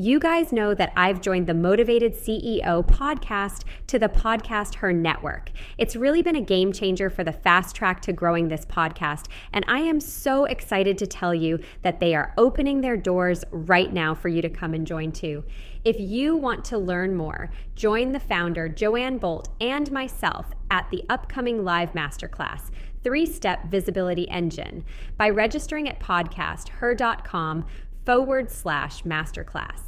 You guys know that I've joined the Motivated CEO podcast to the Podcast Her Network. It's really been a game changer for the fast track to growing this podcast, and I am so excited to tell you that they are opening their doors right now for you to come and join too. If you want to learn more, join the founder, Joanne Bolt, and myself at the upcoming live masterclass three step visibility engine by registering at podcasther.com forward slash masterclass.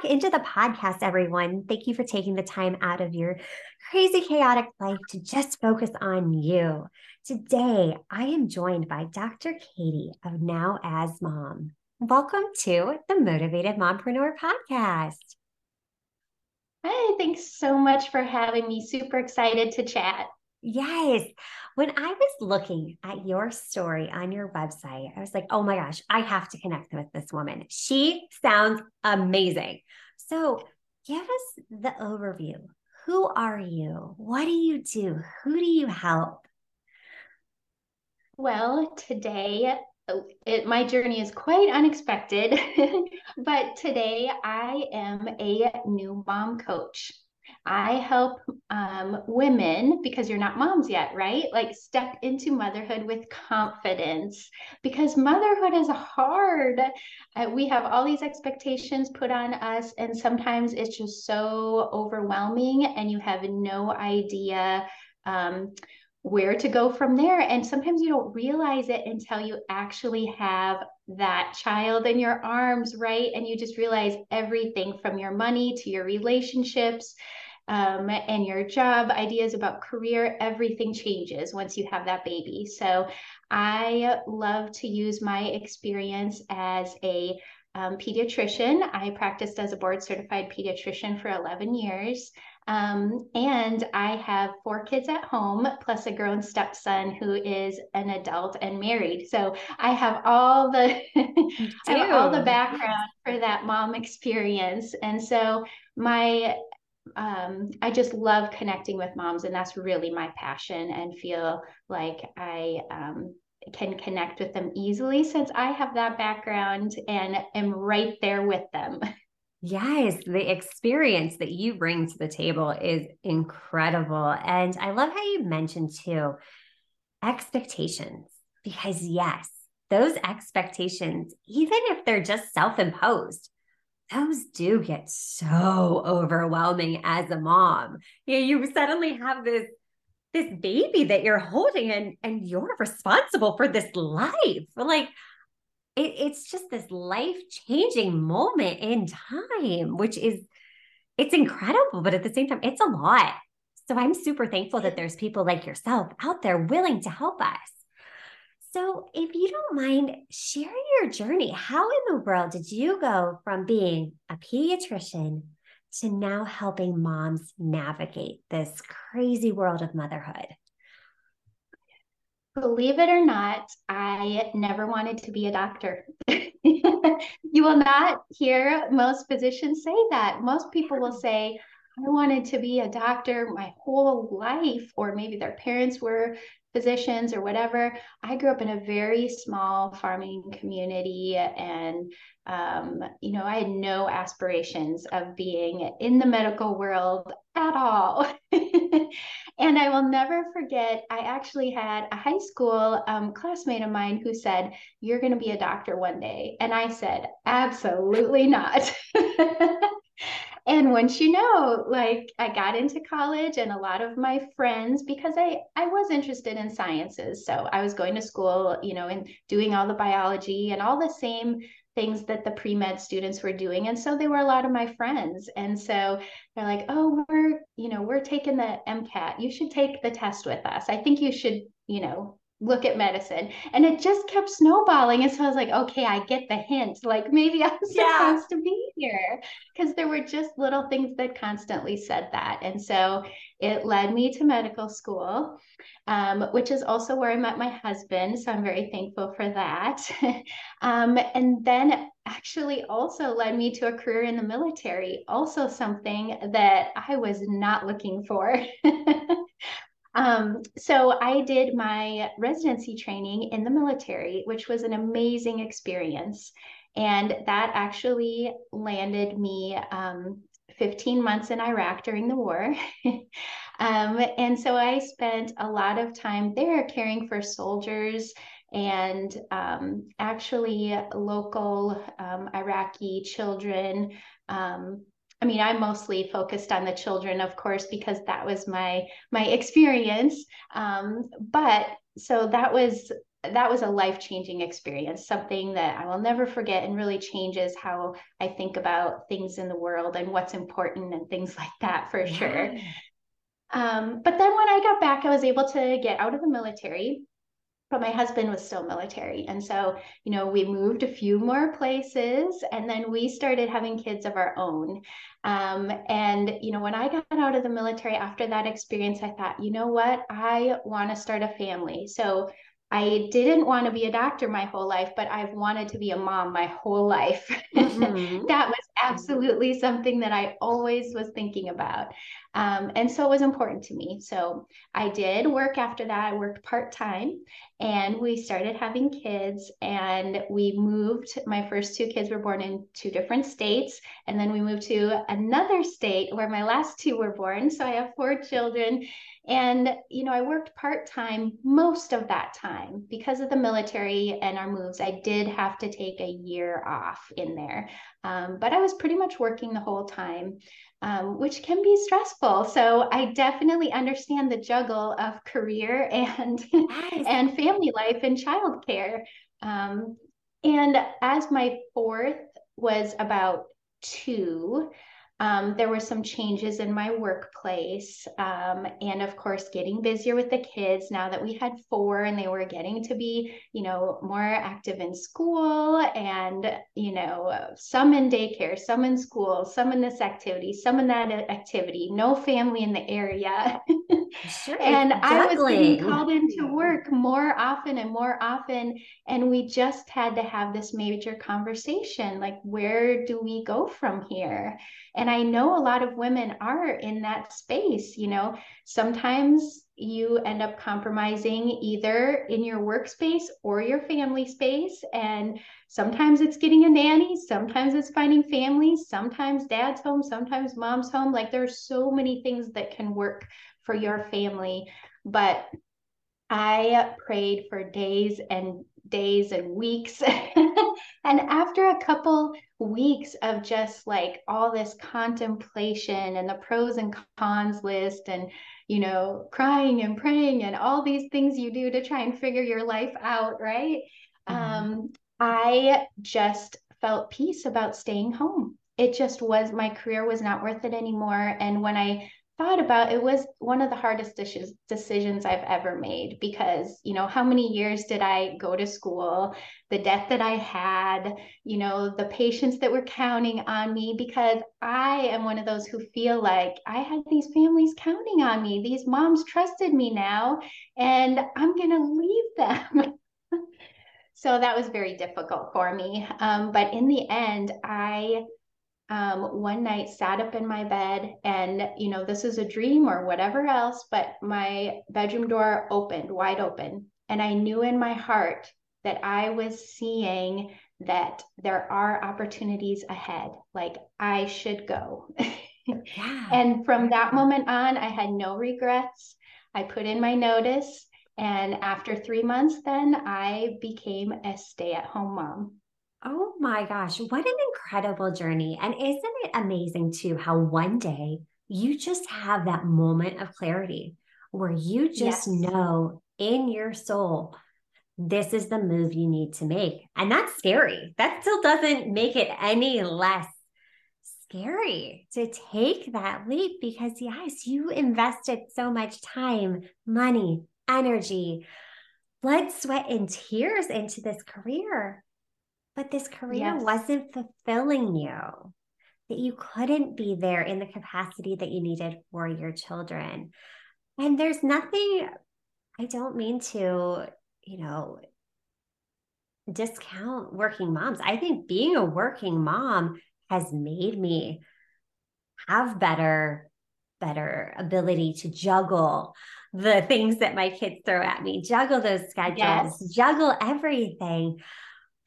Back into the podcast, everyone. Thank you for taking the time out of your crazy, chaotic life to just focus on you. Today, I am joined by Dr. Katy of Now As Mom. Welcome to the Motivated Mompreneur Podcast. Hi, thanks so much for having me. Super excited to chat. Yes. When I was looking at your story on your website, I was like, oh my gosh, I have to connect with this woman. She sounds amazing. So give us the overview. Who are you? What do you do? Who do you help? Well, today, oh, it, my journey is quite unexpected, but today I am a new mom coach. I help um, women because you're not moms yet, right? Like step into motherhood with confidence because motherhood is hard. Uh, we have all these expectations put on us, and sometimes it's just so overwhelming, and you have no idea. Um, where to go from there. And sometimes you don't realize it until you actually have that child in your arms, right? And you just realize everything from your money to your relationships um, and your job, ideas about career, everything changes once you have that baby. So I love to use my experience as a um, pediatrician. I practiced as a board certified pediatrician for 11 years. Um, and I have four kids at home, plus a grown stepson who is an adult and married. So I have all the I have all the background for that mom experience. And so my um, I just love connecting with moms, and that's really my passion. And feel like I um, can connect with them easily since I have that background and am right there with them. Yes, the experience that you bring to the table is incredible. And I love how you mentioned too expectations, because yes, those expectations, even if they're just self imposed, those do get so overwhelming as a mom. You know, you suddenly have this this baby that you're holding and and you're responsible for this life. Like it, it's just this life changing moment in time, which is it's incredible, but at the same time, it's a lot. So I'm super thankful that there's people like yourself out there willing to help us. So, if you don't mind sharing your journey, how in the world did you go from being a pediatrician to now helping moms navigate this crazy world of motherhood? Believe it or not, I never wanted to be a doctor. you will not hear most physicians say that. Most people will say, I wanted to be a doctor my whole life, or maybe their parents were physicians or whatever. I grew up in a very small farming community, and um, you know, I had no aspirations of being in the medical world at all. and I will never forget, I actually had a high school um, classmate of mine who said, You're going to be a doctor one day. And I said, Absolutely not. and once you know like i got into college and a lot of my friends because i i was interested in sciences. So i was going to school you know and doing all the biology and all the same things that the pre-med students were doing. And so they were a lot of my friends. And so they're like oh we're you know we're taking the mcat you should take the test with us. I think you should you know look at medicine. And it just kept snowballing. And so I was like, okay, I get the hint. Like maybe I'm supposed to be here. Because there were just little things that constantly said that. And so it led me to medical school, um, which is also where I met my husband. So I'm very thankful for that. um, and then actually also led me to a career in the military, also something that I was not looking for. Um, so I did my residency training in the military, which was an amazing experience. And that actually landed me um, 15 months in Iraq during the war. um, and so I spent a lot of time there caring for soldiers and um, actually local um, Iraqi children um, I mean, I'm mostly focused on the children, of course, because that was my my experience. Um, but so that was that was a life changing experience, something that I will never forget, and really changes how I think about things in the world and what's important and things like that for yeah. sure. Um, but then when I got back, I was able to get out of the military but my husband was still military. And so, you know, we moved a few more places and then we started having kids of our own. Um, and, you know, when I got out of the military after that experience, I thought, you know what? I want to start a family. So I didn't want to be a doctor my whole life, but I've wanted to be a mom my whole life. Mm-hmm. that was absolutely something that I always was thinking about. Um, and so it was important to me. So I did work after that. I worked part time and we started having kids. And we moved, my first two kids were born in two different states. And then we moved to another state where my last two were born. So I have four children. And, you know, I worked part time most of that time because of the military and our moves. I did have to take a year off in there. Um, but I was pretty much working the whole time, um, which can be stressful. So I definitely understand the juggle of career and yes. and family life and childcare. Um, and as my fourth was about two, um, there were some changes in my workplace. Um, and of course, getting busier with the kids now that we had four and they were getting to be, you know, more active in school and, you know, some in daycare, some in school, some in this activity, some in that activity, no family in the area. Sure, and I was being called into mm-hmm. work more often and more often. And we just had to have this major conversation like, where do we go from here? And I know a lot of women are in that space. You know, sometimes you end up compromising either in your workspace or your family space. And sometimes it's getting a nanny, sometimes it's finding family, sometimes dad's home, sometimes mom's home. Like there's so many things that can work for your family. But I prayed for days and days and weeks. and after a couple weeks of just like all this contemplation and the pros and cons list and you know crying and praying and all these things you do to try and figure your life out right mm-hmm. um i just felt peace about staying home it just was my career was not worth it anymore and when i thought about it was one of the hardest dishes, decisions I've ever made because, you know, how many years did I go to school, the debt that I had, you know, the patients that were counting on me because I am one of those who feel like I had these families counting on me. These moms trusted me now and I'm going to leave them. so that was very difficult for me. Um, but in the end, I um, one night sat up in my bed and you know this is a dream or whatever else but my bedroom door opened wide open and i knew in my heart that i was seeing that there are opportunities ahead like i should go. Yeah. and from that moment on i had no regrets. I put in my notice and after three months then i became a stay-at-home mom Oh my gosh, what an incredible journey. And isn't it amazing too how one day you just have that moment of clarity where you just yes. know in your soul, this is the move you need to make. And that's scary. That still doesn't make it any less scary to take that leap because, yes, you invested so much time, money, energy, blood, sweat, and tears into this career, but this career yes. wasn't fulfilling you, that you couldn't be there in the capacity that you needed for your children. And there's nothing, I don't mean to, you know, discount working moms. I think being a working mom has made me have better better ability to juggle the things that my kids throw at me, juggle those schedules, yes. juggle everything.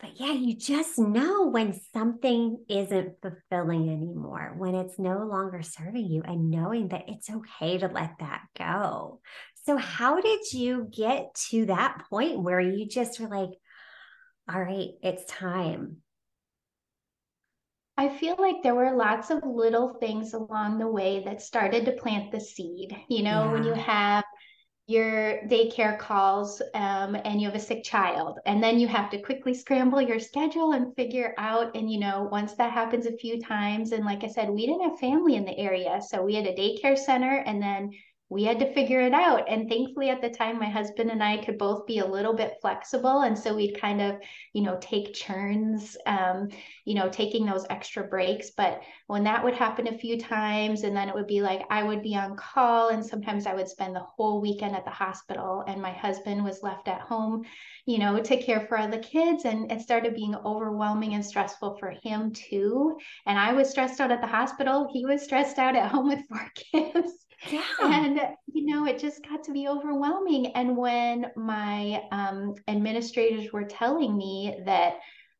But yeah, you just know when something isn't fulfilling anymore, when it's no longer serving you, and knowing that it's okay to let that go. So, how did you get to that point where you just were like, all right, it's time? I feel like there were lots of little things along the way that started to plant the seed. You know, yeah. when you have your daycare calls um, and you have a sick child and then you have to quickly scramble your schedule and figure out and you know once that happens a few times and like i said we didn't have family in the area so we had a daycare center and then we had to figure it out. And thankfully, at the time, my husband and I could both be a little bit flexible. And so we'd kind of, you know, take turns, um, you know, taking those extra breaks. But when that would happen a few times, and then it would be like I would be on call, and sometimes I would spend the whole weekend at the hospital, and my husband was left at home, you know, to care for the kids. And it started being overwhelming and stressful for him too. And I was stressed out at the hospital. He was stressed out at home with four kids. Yeah. And, you know, it just got to be overwhelming. And when my um, administrators were telling me that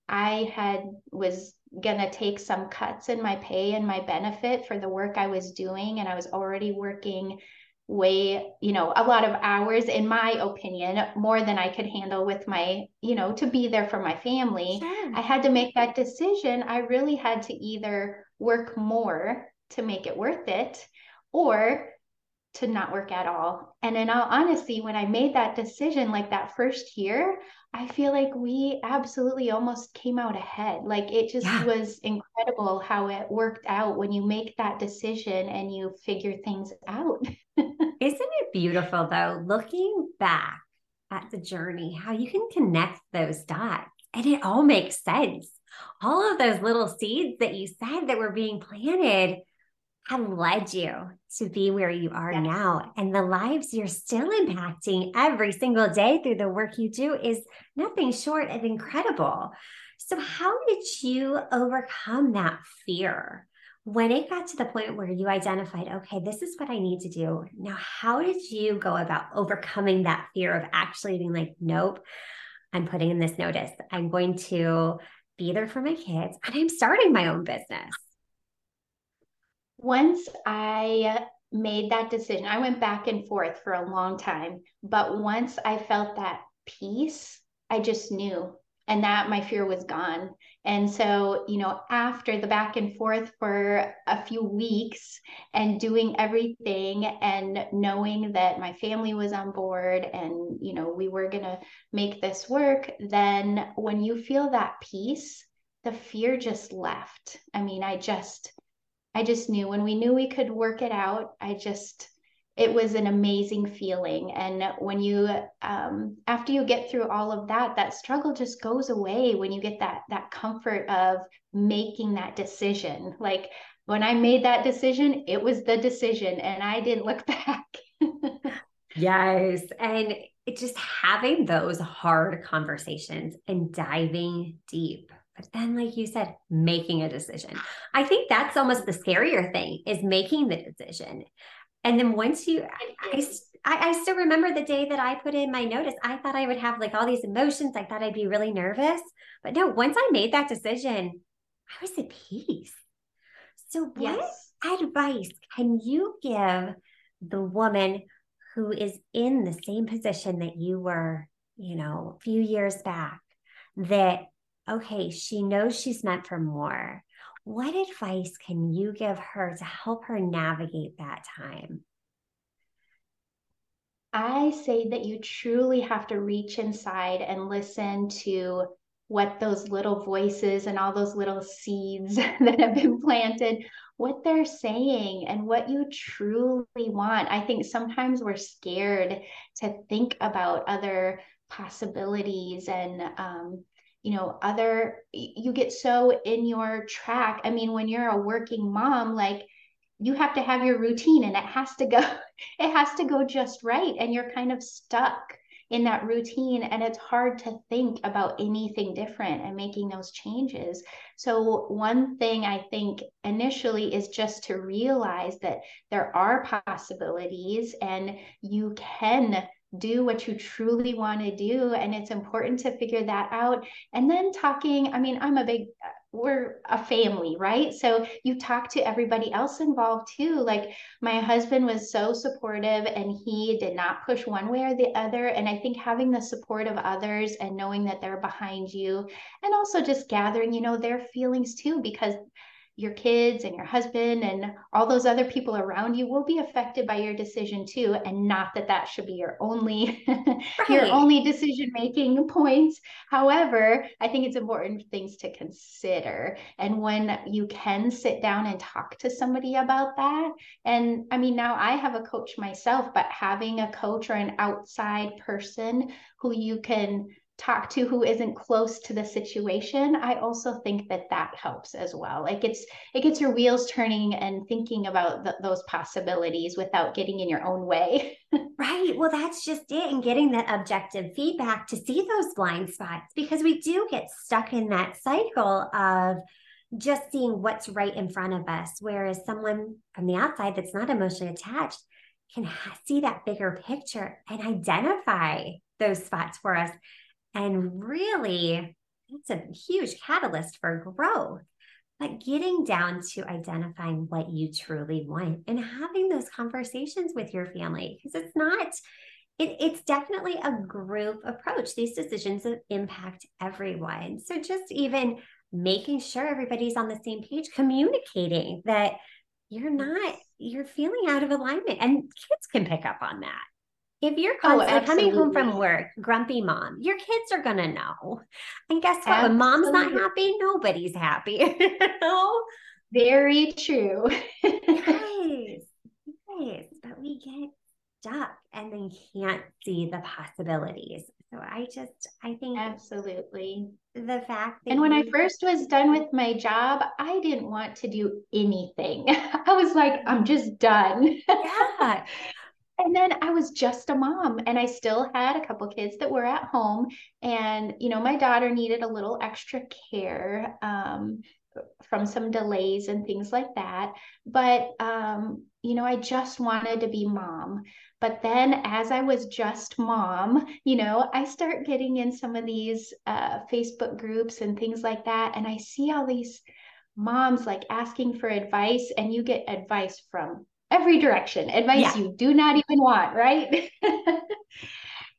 I had was going to take some cuts in my pay and my benefit for the work I was doing, and I was already working way you know a lot of hours in my opinion more than i could handle with my you know to be there for my family sure. i had to make that decision i really had to either work more to make it worth it or to not work at all. And in all honesty, when I made that decision, like that first year, I feel like we absolutely almost came out ahead. Like it just yeah. was incredible how it worked out when you make that decision and you figure things out. Isn't it beautiful though, looking back at the journey, how you can connect those dots and it all makes sense. All of those little seeds that you said that were being planted have led you to be where you are yes. now. And the lives you're still impacting every single day through the work you do is nothing short of incredible. So, how did you overcome that fear? When it got to the point where you identified, okay, this is what I need to do. Now, how did you go about overcoming that fear of actually being like, nope, I'm putting in this notice. I'm going to be there for my kids and I'm starting my own business once I uh, made that decision, I went back and forth for a long time. But once I felt that peace, I just knew and that my fear was gone. And so, you know, after the back and forth for a few weeks and doing everything and knowing that my family was on board and, you know, we were going to make this work, then when you feel that peace, the fear just left. I mean, I just, I just knew when we knew we could work it out, I just, it was an amazing feeling. And when you, um, after you get through all of that, that struggle just goes away when you get that, that comfort of making that decision. Like when I made that decision, it was the decision and I didn't look back. yes. And it just having those hard conversations and diving deep but then, like you said, making a decision. I think that's almost the scarier thing is making the decision. And then once you, I, I, I still remember the day that I put in my notice. I thought I would have like all these emotions. I thought I'd be really nervous. But no, once I made that decision, I was at peace. So, what yes. advice can you give the woman who is in the same position that you were, you know, a few years back that okay, she knows she's meant for more. What advice can you give her to help her navigate that time? I say that you truly have to reach inside and listen to what those little voices and all those little seeds that have been planted what they're saying and what you truly want i think sometimes we're scared to think about other possibilities and um, you know other you get so in your track. I mean when you're a working mom like you have to have your routine and it has to go it has to go just right. And you're kind of stuck in that routine and it's hard to think about anything different and making those changes. So one thing i think initially is just to realize that there are possibilities and you can do what you truly want to do and it's important to figure that out. And then talking i mean i'm a big we're a family right? So you talk to everybody else involved too. Like my husband was so supportive and he did not push one way or the other. And i think having the support of others and knowing that they're behind you and also just gathering you know their feelings too because your kids and your husband and all those other people around you will be affected by your decision too and not that that should be your only right. your only decision making points however i think it's important things to consider and when you can sit down and talk to somebody about that and i mean now i have a coach myself but having a coach or an outside person who you can talk to who isn't close to the situation i also think that that helps as well. Like it's it gets your wheels turning and thinking about the, those possibilities without getting in your own way. Right. Well that's just it and getting that objective feedback to see those blind spots because we do get stuck in that cycle of just seeing what's right in front of us whereas someone from the outside that's not emotionally attached can see that bigger picture and identify those spots for us and really, it's a huge catalyst for growth. But getting down to identifying what you truly want and having those conversations with your family, because it's not, it, it's definitely a group approach. These decisions impact everyone. So just even making sure everybody's on the same page, communicating that you're not, you're feeling out of alignment, and kids can pick up on that. If you're oh, constantly oh, coming home from work, grumpy mom, your kids are gonna know. And guess what? Absolutely. When mom's not happy, nobody's happy. you know? Very true. yes, yes, but we get stuck and then can't see the possibilities. So I just, I think absolutely the fact that. and when I first was done with my job, I didn't want to do anything. I was like, I'm just done. yeah and then I was just a mom and I still had a couple kids that were at home. And, you know, my daughter needed a little extra care um, from some delays and things like that. But, um, you know, I just wanted to be mom. But then as I was just mom, you know, I start getting in some of these uh, Facebook groups and things like that. And I see all these moms like asking for advice, and you get advice from every direction, advice yeah. you do not even want, right?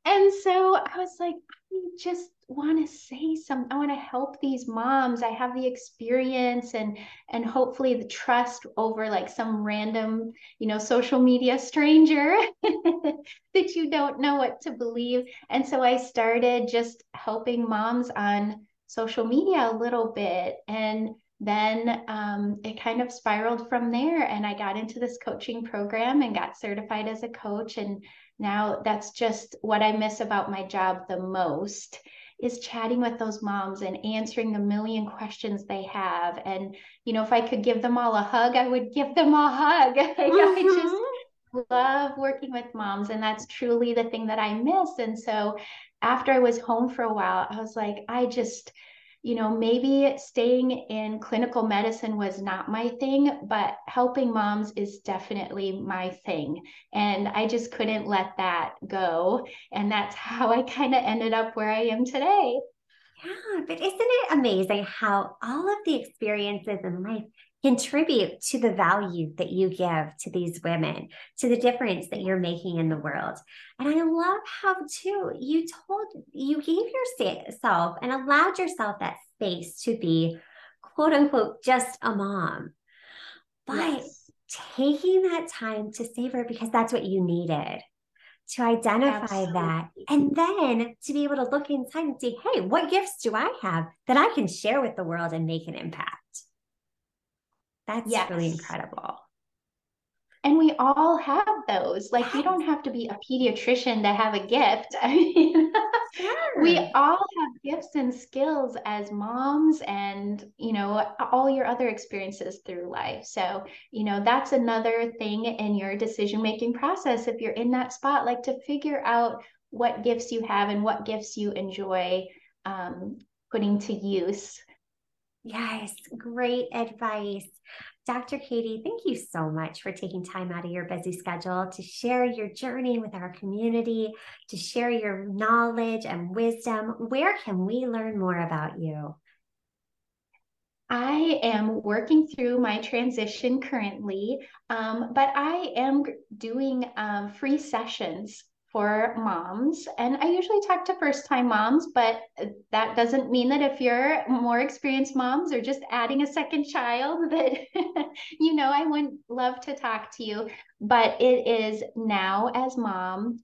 and so I was like, I just want to say something. I want to help these moms. I have the experience and and hopefully the trust over like some random, you know, social media stranger that you don't know what to believe. And so I started just helping moms on social media a little bit and then um, it kind of spiraled from there and i got into this coaching program and got certified as a coach and now that's just what i miss about my job the most is chatting with those moms and answering the million questions they have and you know if i could give them all a hug i would give them a hug mm-hmm. i just mm-hmm. love working with moms and that's truly the thing that i miss and so after i was home for a while i was like i just you know, maybe staying in clinical medicine was not my thing, but helping moms is definitely my thing. And I just couldn't let that go. And that's how I kind of ended up where I am today. Yeah, but isn't it amazing how all of the experiences in life contribute to the value that you give to these women, to the difference that you're making in the world. And I love how, too, you told, you gave yourself and allowed yourself that space to be, quote unquote, just a mom. But yes. taking that time to savor because that's what you needed to identify Absolutely. that and then to be able to look inside and see hey what gifts do i have that i can share with the world and make an impact that's yes. really incredible. and we all have those. Like you don't have to be a pediatrician to have a gift. I mean, sure. we all have gifts and skills as moms and, you know, all your other experiences through life. So, you know, that's another thing in your decision making process if you're in that spot like to figure out what gifts you have and what gifts you enjoy um, putting to use. Yes, great advice. Dr. Katy, thank you so much for taking time out of your busy schedule to share your journey with our community, to share your knowledge and wisdom. Where can we learn more about you? I am working through my transition currently, um, but I am doing um, free sessions for moms. And I usually talk to first time moms, but that doesn't mean that if you're more experienced moms or just adding a second child, that, you know, I would love to talk to you but it is nowasmom.com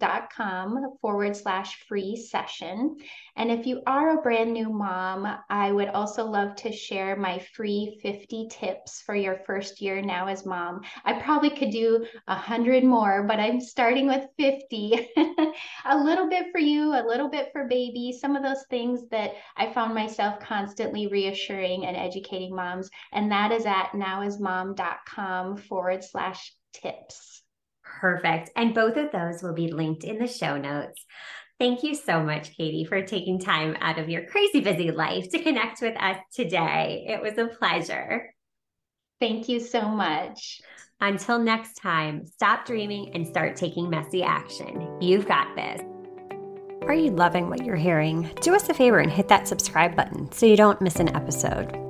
forward slash free session. And if you are a brand new mom, I would also love to share my free 50 tips for your first year now as mom. I probably could do a hundred more, but I'm starting with 50. a little bit for you, a little bit for baby, some of those things that I found myself constantly reassuring and educating moms. And that is at nowasmom.com forward slash tips. Perfect. And both of those will be linked in the show notes. Thank you so much, Katy, for taking time out of your crazy busy life to connect with us today. It was a pleasure. Thank you so much. Until next time, stop dreaming and start taking messy action. You've got this. Are you loving what you're hearing? Do us a favor and hit that subscribe button so you don't miss an episode.